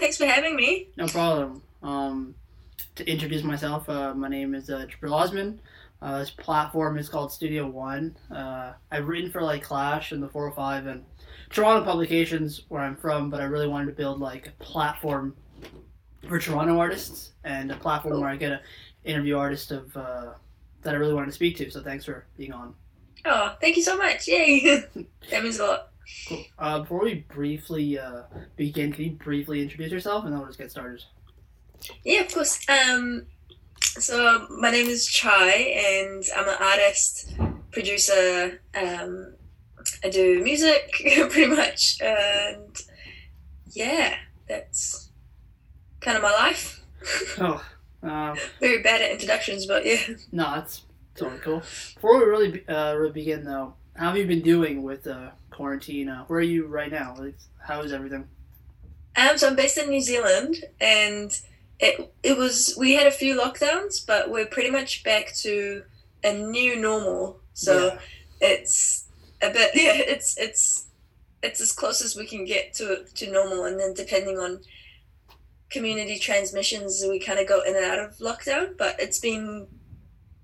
Thanks for having me. No problem. Um, to introduce myself, uh, my name is uh, Jibril Osman. Uh, this platform is called Studio One. Uh, I've written for like Clash and the 405 and Toronto publications where I'm from, but I really wanted to build like a platform for Toronto artists and a platform Cool. where I get to interview artists of uh, that I really wanted to speak to. So thanks for being on. Oh, thank you so much. Yay. that means a lot. Cool. Uh, before we briefly uh, begin, can you briefly introduce yourself and then we'll just get started? Yeah, of course. Um, so my name is Chaii, and I'm an artist, producer. Um, I do music pretty much, and yeah, that's kind of my life. Oh, uh, Very bad at introductions, but yeah. No, that's totally cool. Before we really uh, really begin though, how have you been doing with uh, quarantine? Uh, where are you right now? Like, how is everything? Um, so I'm based in New Zealand, and it it was we had a few lockdowns, but we're pretty much back to a new normal. So Yeah. it's a bit yeah, it's it's it's as close as we can get to to normal, and then depending on community transmissions, we kind of go in and out of lockdown. But it's been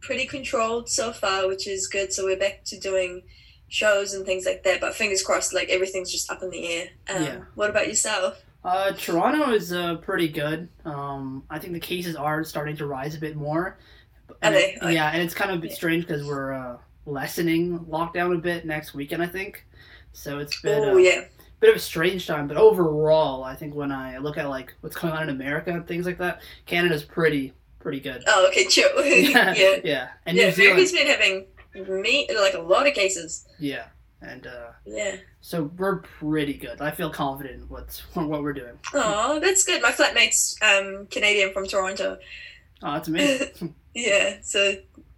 pretty controlled so far, which is good. So we're back to doing shows and things like that. But fingers crossed, like everything's just up in the air. Um, Yeah. What about yourself? Uh, Toronto is uh, pretty good. Um, I think the cases are starting to rise a bit more. And Are it- they? yeah, and it's kind of a bit Yeah. strange because we're uh, lessening lockdown a bit next weekend, I think. So it's been Oh a yeah. bit of a strange time, but overall, I think when I look at like what's going on in America and things like that, Canada's pretty pretty good. Oh, okay, chill. yeah. Yeah, yeah, and New Zealand, America's been having me like a lot of cases. yeah, and uh, Yeah. so we're pretty good. I feel confident in what's what we're doing. Oh, that's good. My flatmate's um Canadian from Toronto. Oh, that's amazing. Yeah, so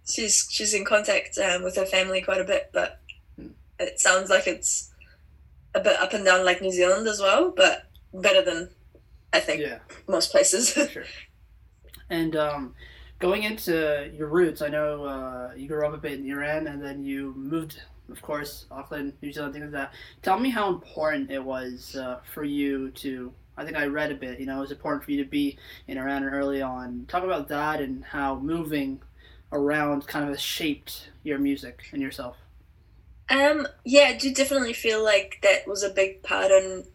she's she's in contact um, with her family quite a bit, but Hmm. it sounds like it's a bit up and down like New Zealand as well, but better than I think yeah, most places. sure. And um, going into your roots, I know uh, you grew up a bit in Iran, and then you moved, of course, Auckland, New Zealand, things like that. Tell me how important it was uh, for you to. I think I read a bit. You know, it was important for you to be in Iran early on. Talk about that and how moving around kind of shaped your music and yourself. Um, yeah, I do definitely feel like that was a big part in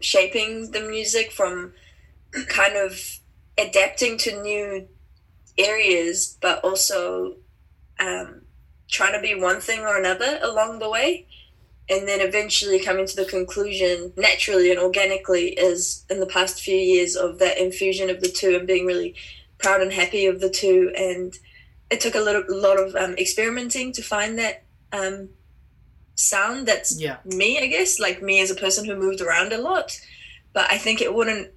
shaping the music from kind of adapting to new areas, but also um, trying to be one thing or another along the way. And then eventually coming to the conclusion naturally and organically is in the past few years of that infusion of the two and being really proud and happy of the two. And it took a little, lot of um, experimenting to find that um, sound that's Yeah, me, I guess, like me as a person who moved around a lot. But I think it wouldn't.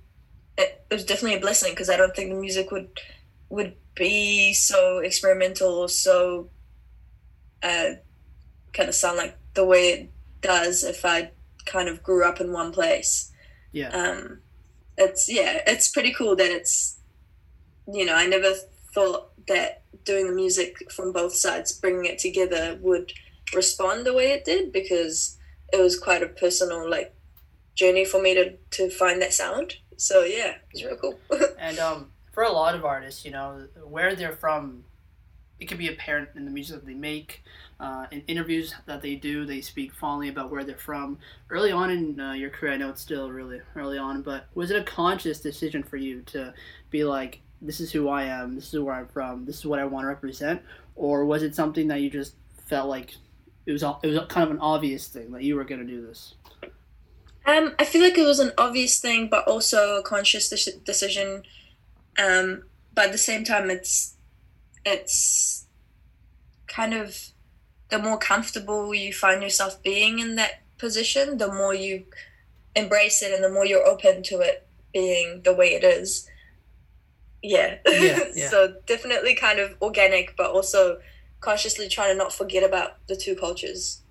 It, it was definitely a blessing because I don't think the music would would be so experimental or so uh, kind of sound like the way it does if I kind of grew up in one place. yeah, Um, it's yeah, it's pretty cool that it's you know I never thought that doing the music from both sides, bringing it together, would respond the way it did because it was quite a personal like journey for me to to find that sound. So yeah, it's real cool. and um, for a lot of artists, you know, where they're from, it can be apparent in the music that they make. Uh, in interviews that they do, they speak fondly about where they're from. Early on in uh, your career, I know it's still really early on, but was it a conscious decision for you to be like, this is who I am, this is where I'm from, this is what I want to represent, or was it something that you just felt like it was it was kind of an obvious thing that you were going to do this? Um, I feel like it was an obvious thing, but also a conscious de- decision. Um, but at the same time, it's it's kind of the more comfortable you find yourself being in that position, the more you embrace it, and the more you're open to it being the way it is. Yeah. Yeah, yeah. so definitely kind of organic, but also consciously trying to not forget about the two cultures.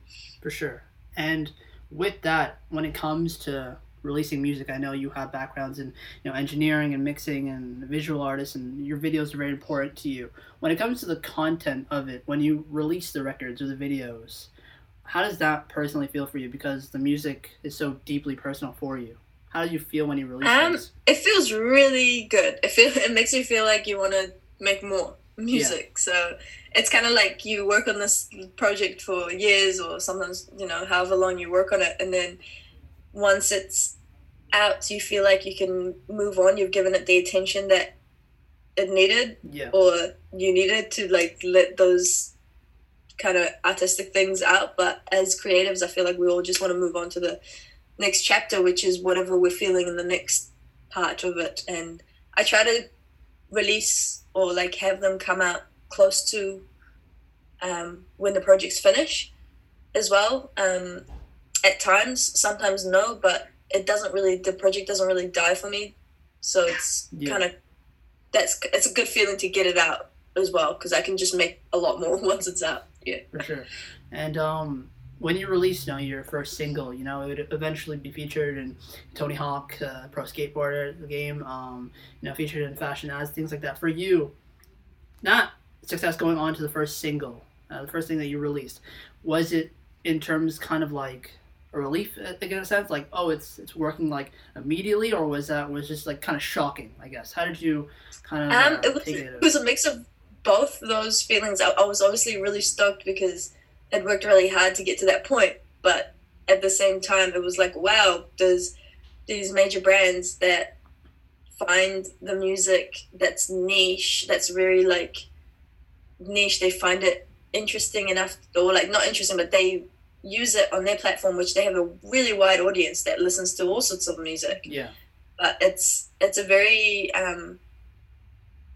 For sure. And with that, when it comes to releasing music, I know you have backgrounds in you know engineering and mixing and visual artists, and your videos are very important to you. When it comes to the content of it, when you release the records or the videos, how does that personally feel for you? Because the music is so deeply personal for you. How do you feel when you release Um, things? it feels really good. It feel it makes you feel like you want to make more music. So it's kind of like you work on this project for years, or sometimes you know however long you work on it, and then once it's out, you feel like you can move on. You've given it the attention that it needed, Yeah. or you needed to like let those kind of artistic things out. But as creatives, I feel like we all just want to move on to the next chapter, which is whatever we're feeling in the next part of it. And I try to release or like have them come out close to um, when the projects finish as well. Um, at times, sometimes no, but it doesn't really, the project doesn't really die for me. So it's Yeah. kind of, that's, it's a good feeling to get it out as well because I can just make a lot more once it's out. Yeah. for sure. And um, when you release, you know, your first single, you know, it would eventually be featured in Tony Hawk, uh, Pro Skateboarder, the game, um, you know, featured in fashion ads, things like that. For you, not success going on to the first single, uh, the first thing that you released, was it in terms kind of like a relief uh, in a sense, like oh, it's it's working like immediately, or was that was just like kind of shocking? I guess. How did you kind of Um, uh, it was take it it? was a mix of both those feelings. I, I was obviously really stoked because I'd worked really hard to get to that point, but at the same time, it was like, wow, there's these major brands that find the music that's niche, that's very like niche. They find it interesting enough, or like not interesting, but they use it on their platform, which they have a really wide audience that listens to all sorts of music Yeah. but it's it's a very um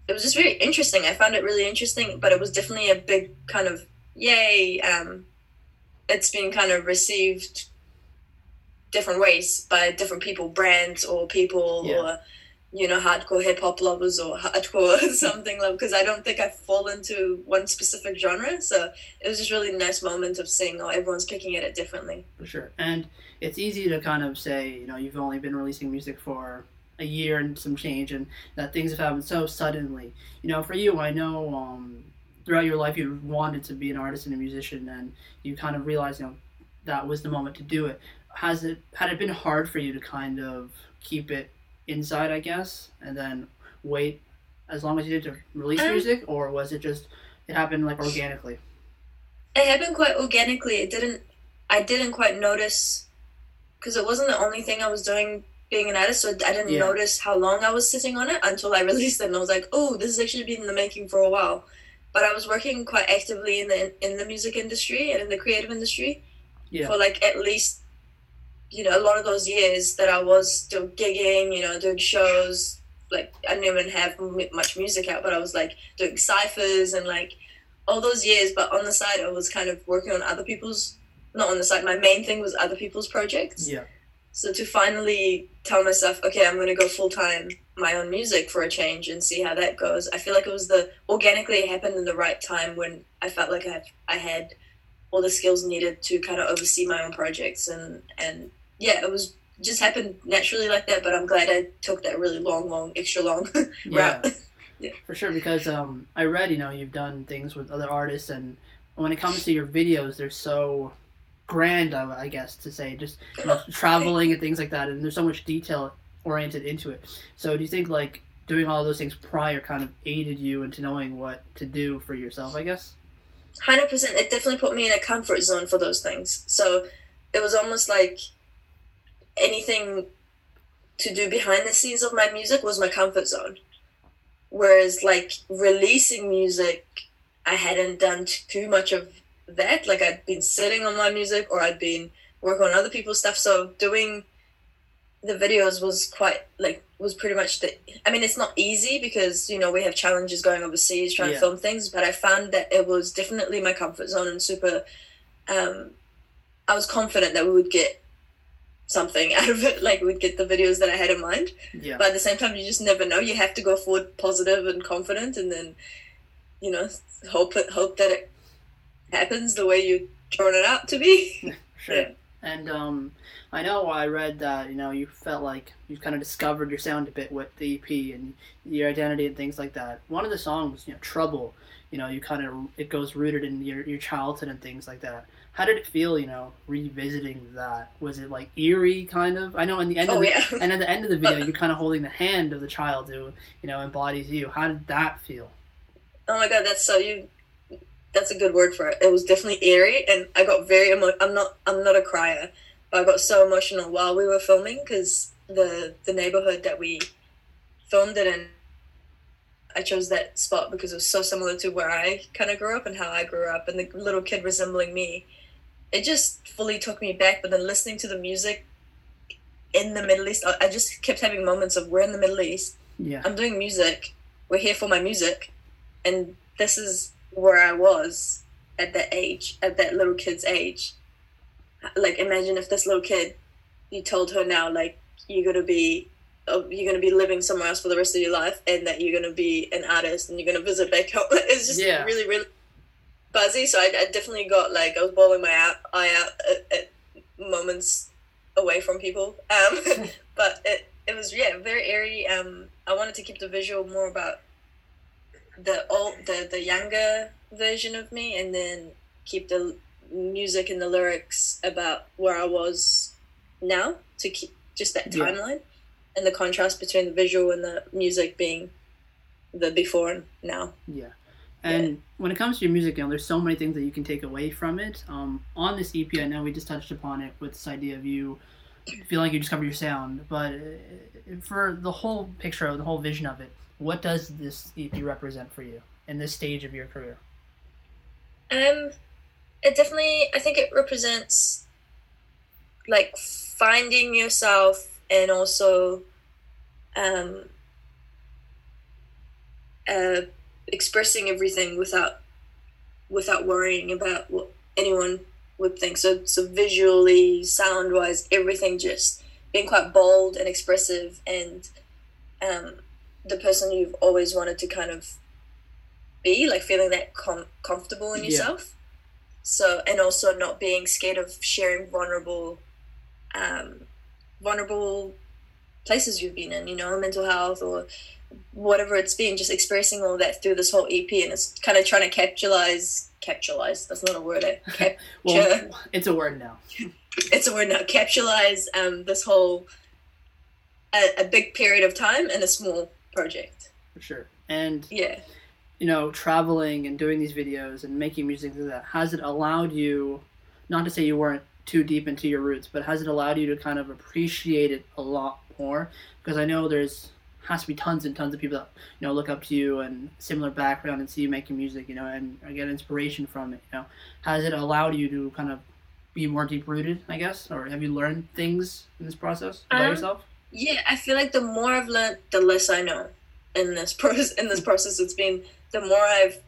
it was just very interesting i found it really interesting but it was definitely a big kind of yay um it's been kind of received different ways by different people brands or people Yeah. or you know hardcore hip hop lovers or hardcore something love because i don't think i fall into one specific genre so it was just really nice moment of seeing oh everyone's picking at it differently For sure. And it's easy to kind of say, you know, you've only been releasing music for a year and some change and that things have happened so suddenly. You know, for you, I know um, throughout your life you wanted to be an artist and a musician and you kind of realized, you know, that was the moment to do it. Has it had it been hard for you to kind of keep it inside, I guess, and then wait as long as you did to release Um, music or was it just it happened like organically? it happened quite organically. It didn't. I didn't quite notice because it wasn't the only thing I was doing being an artist. So I didn't Yeah. notice how long I was sitting on it until I released it, and I was like, "Oh, this has actually been in the making for a while." But I was working quite actively in the in the music industry and in the creative industry Yeah. for like at least you know a lot of those years that I was still gigging, you know, doing shows. Like I didn't even have m- much music out, but I was like doing ciphers and like all those years. But on the side, I was kind of working on other people's. Not on the side. My main thing was other people's projects. Yeah. So to finally tell myself, okay, I'm going to go full time my own music for a change and see how that goes. I feel like it was the organically happened in the right time when I felt like I had, I had all the skills needed to kind of oversee my own projects and and yeah, it was just happened naturally like that. But I'm glad I took that really long, long, extra long Yeah. route. For sure, because um, I read, you know, you've done things with other artists, and when it comes to your videos, they're so grand, I, I guess, to say, just you know, traveling and things like that, and there's so much detail oriented into it. So, do you think like doing all those things prior kind of aided you into knowing what to do for yourself? I guess. Hundred percent. It definitely put me in a comfort zone for those things. So it was almost like anything to do behind the scenes of my music was my comfort zone. Whereas like releasing music, I hadn't done too much of that. Like I'd been sitting on my music or I'd been working on other people's stuff. So doing the videos was quite like was pretty much the I mean it's not easy because you know we have challenges going overseas trying Yeah. to film things but I found that it was definitely my comfort zone and super um I was confident that we would get something out of it like we'd get the videos that I had in mind Yeah. but at the same time you just never know you have to go forward positive and confident and then you know hope it hope that it happens the way you drawn it out to be Sure. Yeah. And um, I know I read that you know you felt like you kind of discovered your sound a bit with the EP and your identity and things like that. One of the songs, you know, "Trouble," you know you kind of it goes rooted in your your childhood and things like that. How did it feel, you know, revisiting that? Was it like eerie, kind of? I know in the end, Oh, of the, yeah. and at the end of the video, you're kind of holding the hand of the child who, you know, embodies you. How did that feel? Oh my god, that's so you. That's a good word for it. It was definitely eerie, and I got very emo. I'm not. I'm not a crier, but I got so emotional while we were filming because the the neighborhood that we filmed it in. I chose that spot because it was so similar to where I kind of grew up and how I grew up, and the little kid resembling me. It just fully took me back. But then listening to the music in the Middle East, I I just kept having moments of we're in the Middle East. Yeah, I'm doing music. We're here for my music, and this is where I was at that age, at that little kid's age. Like, imagine if this little kid, you told her now, like, you're gonna be, you're gonna be living somewhere else for the rest of your life, and that you're gonna be an artist, and you're gonna visit back home. It's just Yeah. really, really buzzy. So I, I definitely got like I was bawling my out, eye out at, at moments away from people. Um, but it it was yeah very airy. Um, I wanted to keep the visual more about the old the the younger version of me, and then keep the music and the lyrics about where I was now to keep just that Yeah. And the contrast between the visual and the music being the before and now. yeah. And when it comes to your music, you know, there's so many things that you can take away from it. Um, on this EP, I know we just touched upon it with this idea of you feeling like you discover your sound, but uh, for the whole picture, the whole vision of it, what does this EP represent for you in this stage of your career? Um, it definitely, I think it represents like finding yourself and also um, uh, expressing everything without without worrying about what anyone would think. So, so visually, sound wise, everything just being quite bold and expressive, and um, the person you've always wanted to kind of be, like feeling that com- comfortable in Yeah. yourself. So, and also not being scared of sharing vulnerable, um, vulnerable places you've been in, you know, mental health or whatever it's been, just expressing all that through this whole EP, and it's kind of trying to capitalize, capitalize. That's not a word. Eh? Cap- Well, it's a word now. it's a word now. Capitalize um, this whole a, a big period of time in a small project. For sure. And Yeah. you know, traveling and doing these videos and making music like that, has it allowed you, not to say you weren't too deep into your roots, but has it allowed you to kind of appreciate it a lot more? Because I know there's has to be tons and tons of people that you know look up to you and similar background and see you making music, you know, and I get inspiration from it. You know, has it allowed you to kind of be more deep rooted, I guess, or have you learned things in this process about Um, yourself? Yeah, I feel like the more I've learned, the less I know in this process. In this process, it's been the more I've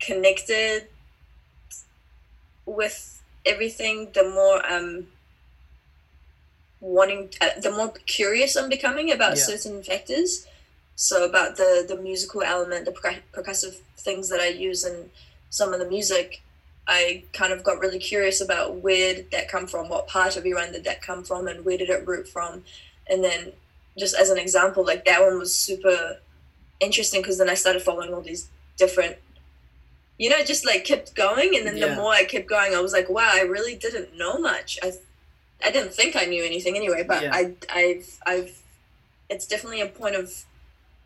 connected with everything, the more I'm wanting, uh, the more curious I'm becoming about Yeah. certain factors. So about the the musical element, the percu- percussive things that I use in some of the music, I kind of got really curious about where did that come from, what part of Iran did that come from, and where did it root from, and then just as an example, like that one was super interesting because then I started following all these different, you know, just like kept going, and then Yeah. the more I kept going, I was like, wow, I really didn't know much. I, I didn't think I knew anything anyway, but Yeah. I, I've, I've, it's definitely a point of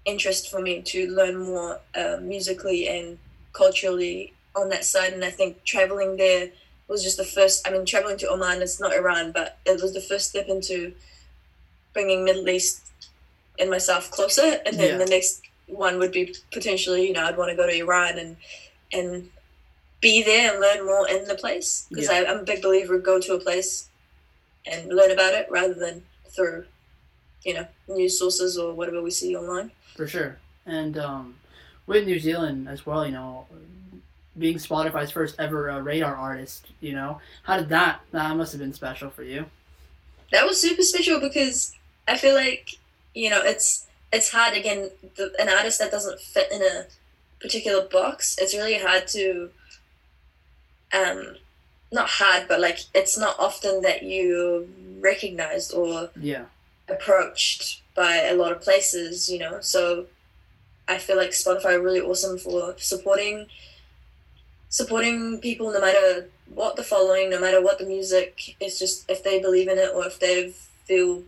interest for me to learn more uh, musically and culturally on that side. And I think traveling there was just the first. I mean, traveling to Oman, it's not Iran, but it was the first step into bringing Middle East and myself closer. And then Yeah. the next one would be potentially, you know, I'd want to go to Iran and and be there and learn more in the place because Yeah. I'm a big believer. Go to a place and learn about it rather than through, you know, news sources or whatever we see online. For sure. And um, with New Zealand as well, you know, being Spotify's first ever uh, radar artist, you know, how did that? That must have been special for you. that was super special because I feel like you know it's it's hard again the, an artist that doesn't fit in a particular box it's really hard to um not hard but like it's not often that you recognized or Yeah. approached by a lot of places you know so I feel like Spotify are really awesome for supporting supporting people no matter what the following, no matter what the music. It's just if they believe in it or if they feel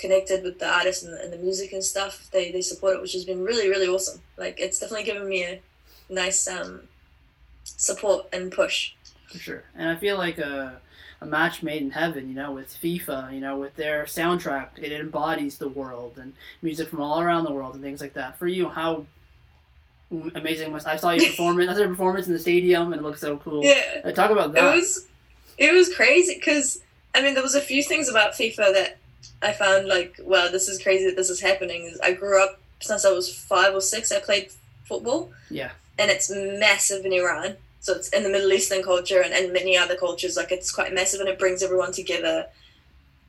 connected with the artists and, and the music and stuff, they, they support it, which has been really, really awesome. Like it's definitely given me a nice um, support and push. For sure. And I feel like a, a match made in heaven, you know, with FIFA, you know, with their soundtrack, it embodies the world and music from all around the world and things like that. For you, how amazing was I saw your performance. I saw your performance in the stadium and it looked so cool. Yeah. Uh, talk about that. It was it was crazy because I mean there was a few things about FIFA that I found like wow this is crazy that this is happening. I grew up since I was five or six. I played football. Yeah. And it's massive in Iran. So it's in the Middle Eastern culture and, and many other cultures. Like it's quite massive and it brings everyone together.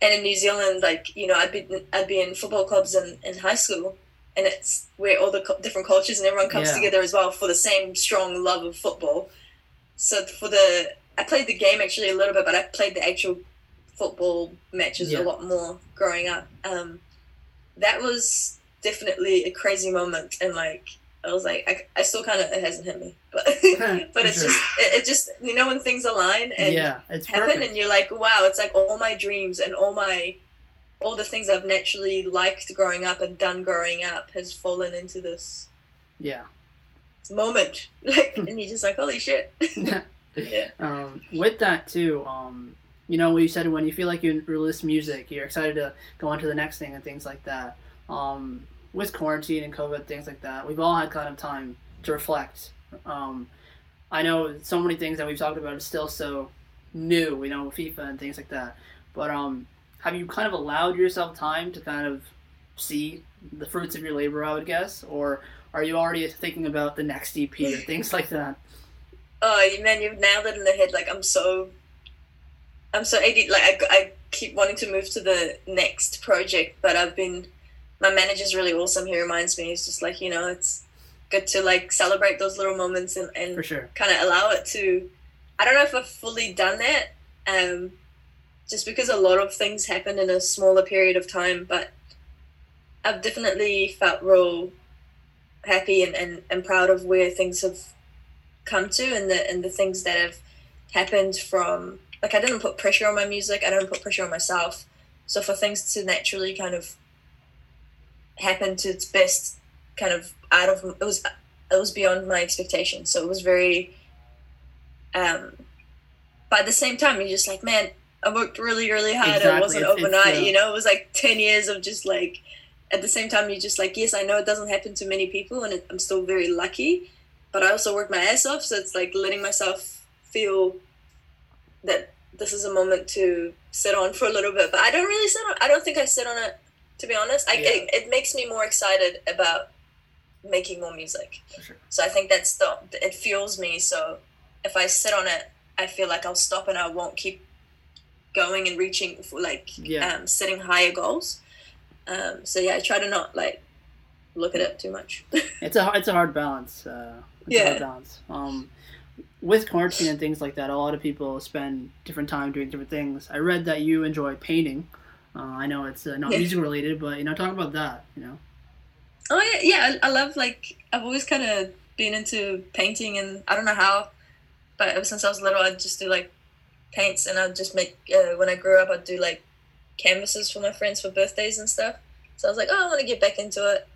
And in New Zealand, like you know, I'd be I'd be in football clubs in, in high school, and it's where all the different cultures and everyone comes Yeah. together as well for the same strong love of football. So for the I played the game actually a little bit, but I played the actual football matches Yeah. a lot more growing up. Um, that was definitely a crazy moment, and like I was like, I, I still kind of it hasn't hit me, but but it's Sure. just it, it just you know when things align and yeah, it's happen, perfect. and you're like, wow, it's like all my dreams and all my all the things I've naturally liked growing up and done growing up has fallen into this yeah. moment, like, and you're just like, holy shit, yeah, um, with that too, um, you know, what you said when you feel like you release music, you're excited to go on to the next thing and things like that. Um, with quarantine and COVID, things like that, we've all had kind of time to reflect. Um, I know so many things that we've talked about is still so new, you know, FIFA and things like that. But um, have you kind of allowed yourself time to kind of see the fruits of your labor, I would guess, or are you already thinking about the next EP or things like that? oh man, you've nailed it in the head. Like I'm so, I'm so AD. Like I, I keep wanting to move to the next project, but I've been, my manager's really awesome. He reminds me, he's just like you know, it's good to like celebrate those little moments and and sure. kind of allow it to i don't know if i've fully done that um, just because a lot of things happen in a smaller period of time but i've definitely felt real happy and, and, and proud of where things have come to and the and the things that have happened from like i didn't put pressure on my music i didn't put pressure on myself so for things to naturally kind of happen to its best kind of out of it was it was beyond my expectations. So it was very um but at the same time you're just like, man, I worked really, really hard. Exactly. It wasn't It's- it's, overnight, uh, you know, it was like ten years of just like at the same time you're just like, yes, I know it doesn't happen to many people and it, I'm still very lucky, but I also work my ass off, so it's like letting myself feel that this is a moment to sit on for a little bit. But I don't really sit on I don't think I sit on it to be honest. I Yeah. it, it makes me more excited about making more music. Sure. So I think that's the it fuels me. So if I sit on it, I feel like I'll stop and I won't keep going and reaching for like Yeah. um, setting higher goals. Um, so yeah, I try to not like look at it too much. It's a it's a hard balance. Uh, it's a Yeah. hard balance. Um, with quarantine and things like that, a lot of people spend different time doing different things. I read that you enjoy painting. Uh, I know it's uh, not Yeah. music related, but you know, talk about that. You know, Oh yeah, yeah. I, I love like I've always kind of been into painting, and I don't know how, but ever since I was little, I'd just do like paints, and I'd just make. Uh, when I grew up, I'd do like canvases for my friends for birthdays and stuff. So I was like, oh, I want to get back into it.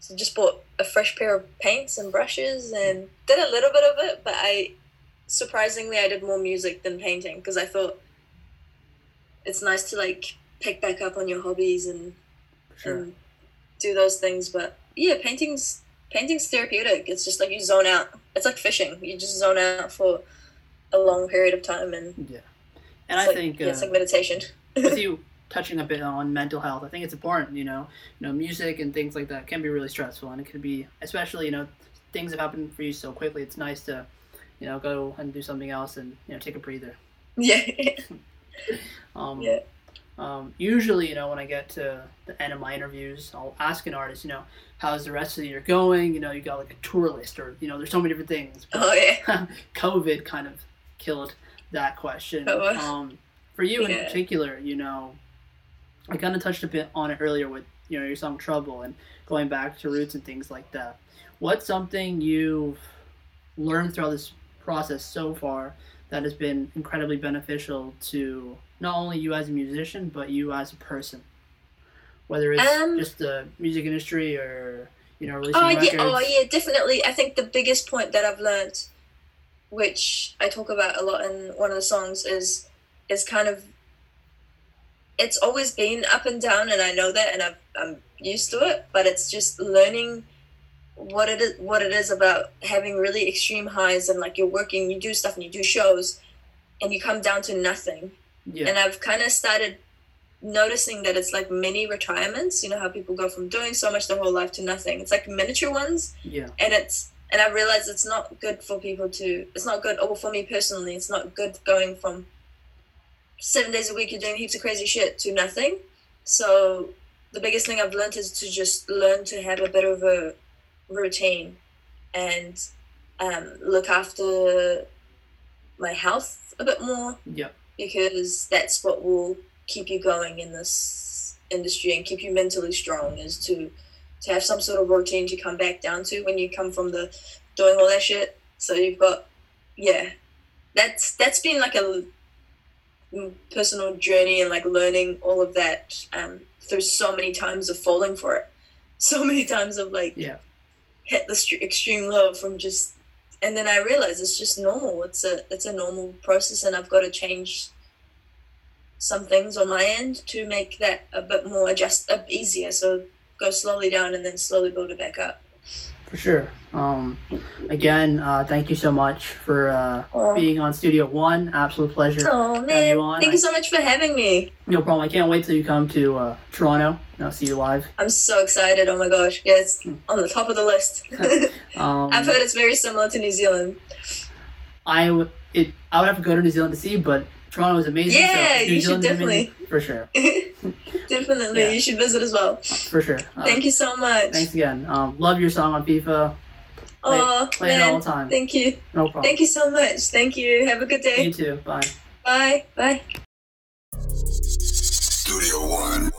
So just bought a fresh pair of paints and brushes, and did a little bit of it, but I surprisingly I did more music than painting because I thought it's nice to like pick back up on your hobbies and sure. and do those things. But yeah, painting's painting's therapeutic. It's just like you zone out. It's like fishing. You just zone out for a long period of time, and yeah, and I like, think yeah, uh, it's like meditation. with you touching a bit on mental health, I think it's important. You know, you know, music and things like that can be really stressful, and it can be, especially you know, things have happened for you so quickly. It's nice to, you know, go and do something else and you know take a breather. yeah, Um, Yeah. Um, usually, you know, when I get to the end of my interviews, I'll ask an artist, you know, how's the rest of the year going? You know, you got like a tour list, or you know, there's so many different things. But oh yeah, COVID kind of killed that question. Oh, Um, for you in particular, you know, I kind of touched a bit on it earlier with you know your song "Trouble," and going back to roots and things like that. What's something you've learned throughout this process so far that has been incredibly beneficial to not only you as a musician but you as a person? Whether it's Um, just the music industry or you know releasing Oh records. yeah, oh yeah, definitely. I think the biggest point that I've learned, which I talk about a lot in one of the songs, is is kind of. It's always been up and down, and I know that, and I've, I'm used to it. But it's just learning what it is, what it is about having really extreme highs, and like you're working, you do stuff, and you do shows, and you come down to nothing. Yeah. And I've kind of started noticing that it's like mini retirements. You know how people go from doing so much their whole life to nothing. It's like miniature ones, yeah. and it's and I realize it's not good for people to. It's not good. Or for me personally, it's not good going from seven days a week you're doing heaps of crazy shit to nothing. So the biggest thing I've learned is to just learn to have a bit of a routine and um, look after my health a bit more Yeah. because that's what will keep you going in this industry and keep you mentally strong is to to have some sort of routine to come back down to when you come from the doing all that shit so you've got yeah that's that's been like a personal journey and like learning all of that um, through so many times of falling for it so many times of like Yeah. hit the str- extreme low from just and then I realized it's just normal. It's a it's a normal process, and I've got to change some things on my end to make that a bit more adjust uh, easier. So go slowly down and then slowly build it back up. For sure. Um, again, uh, thank you so much for uh, Oh, being on Studio One. Absolute pleasure. oh man, you thank you so much for having me. No problem. I can't wait till you come to uh, Toronto. and I'll see you live. I'm so excited. Oh my gosh, yeah, on the top of the list. Um, I've heard it's very similar to New Zealand. I would it. I would have to go to New Zealand to see, but Toronto is amazing. Yeah, so New you should Zealand's amazing, for sure. Definitely, Yeah. you should visit as well. For sure. Uh, Thank you so much. Thanks again. Um, love your song on FIFA. Oh Play it all the time. thank you, No problem. thank you so much. Thank you. Have a good day. You too. Bye. Bye. Bye. Studio One.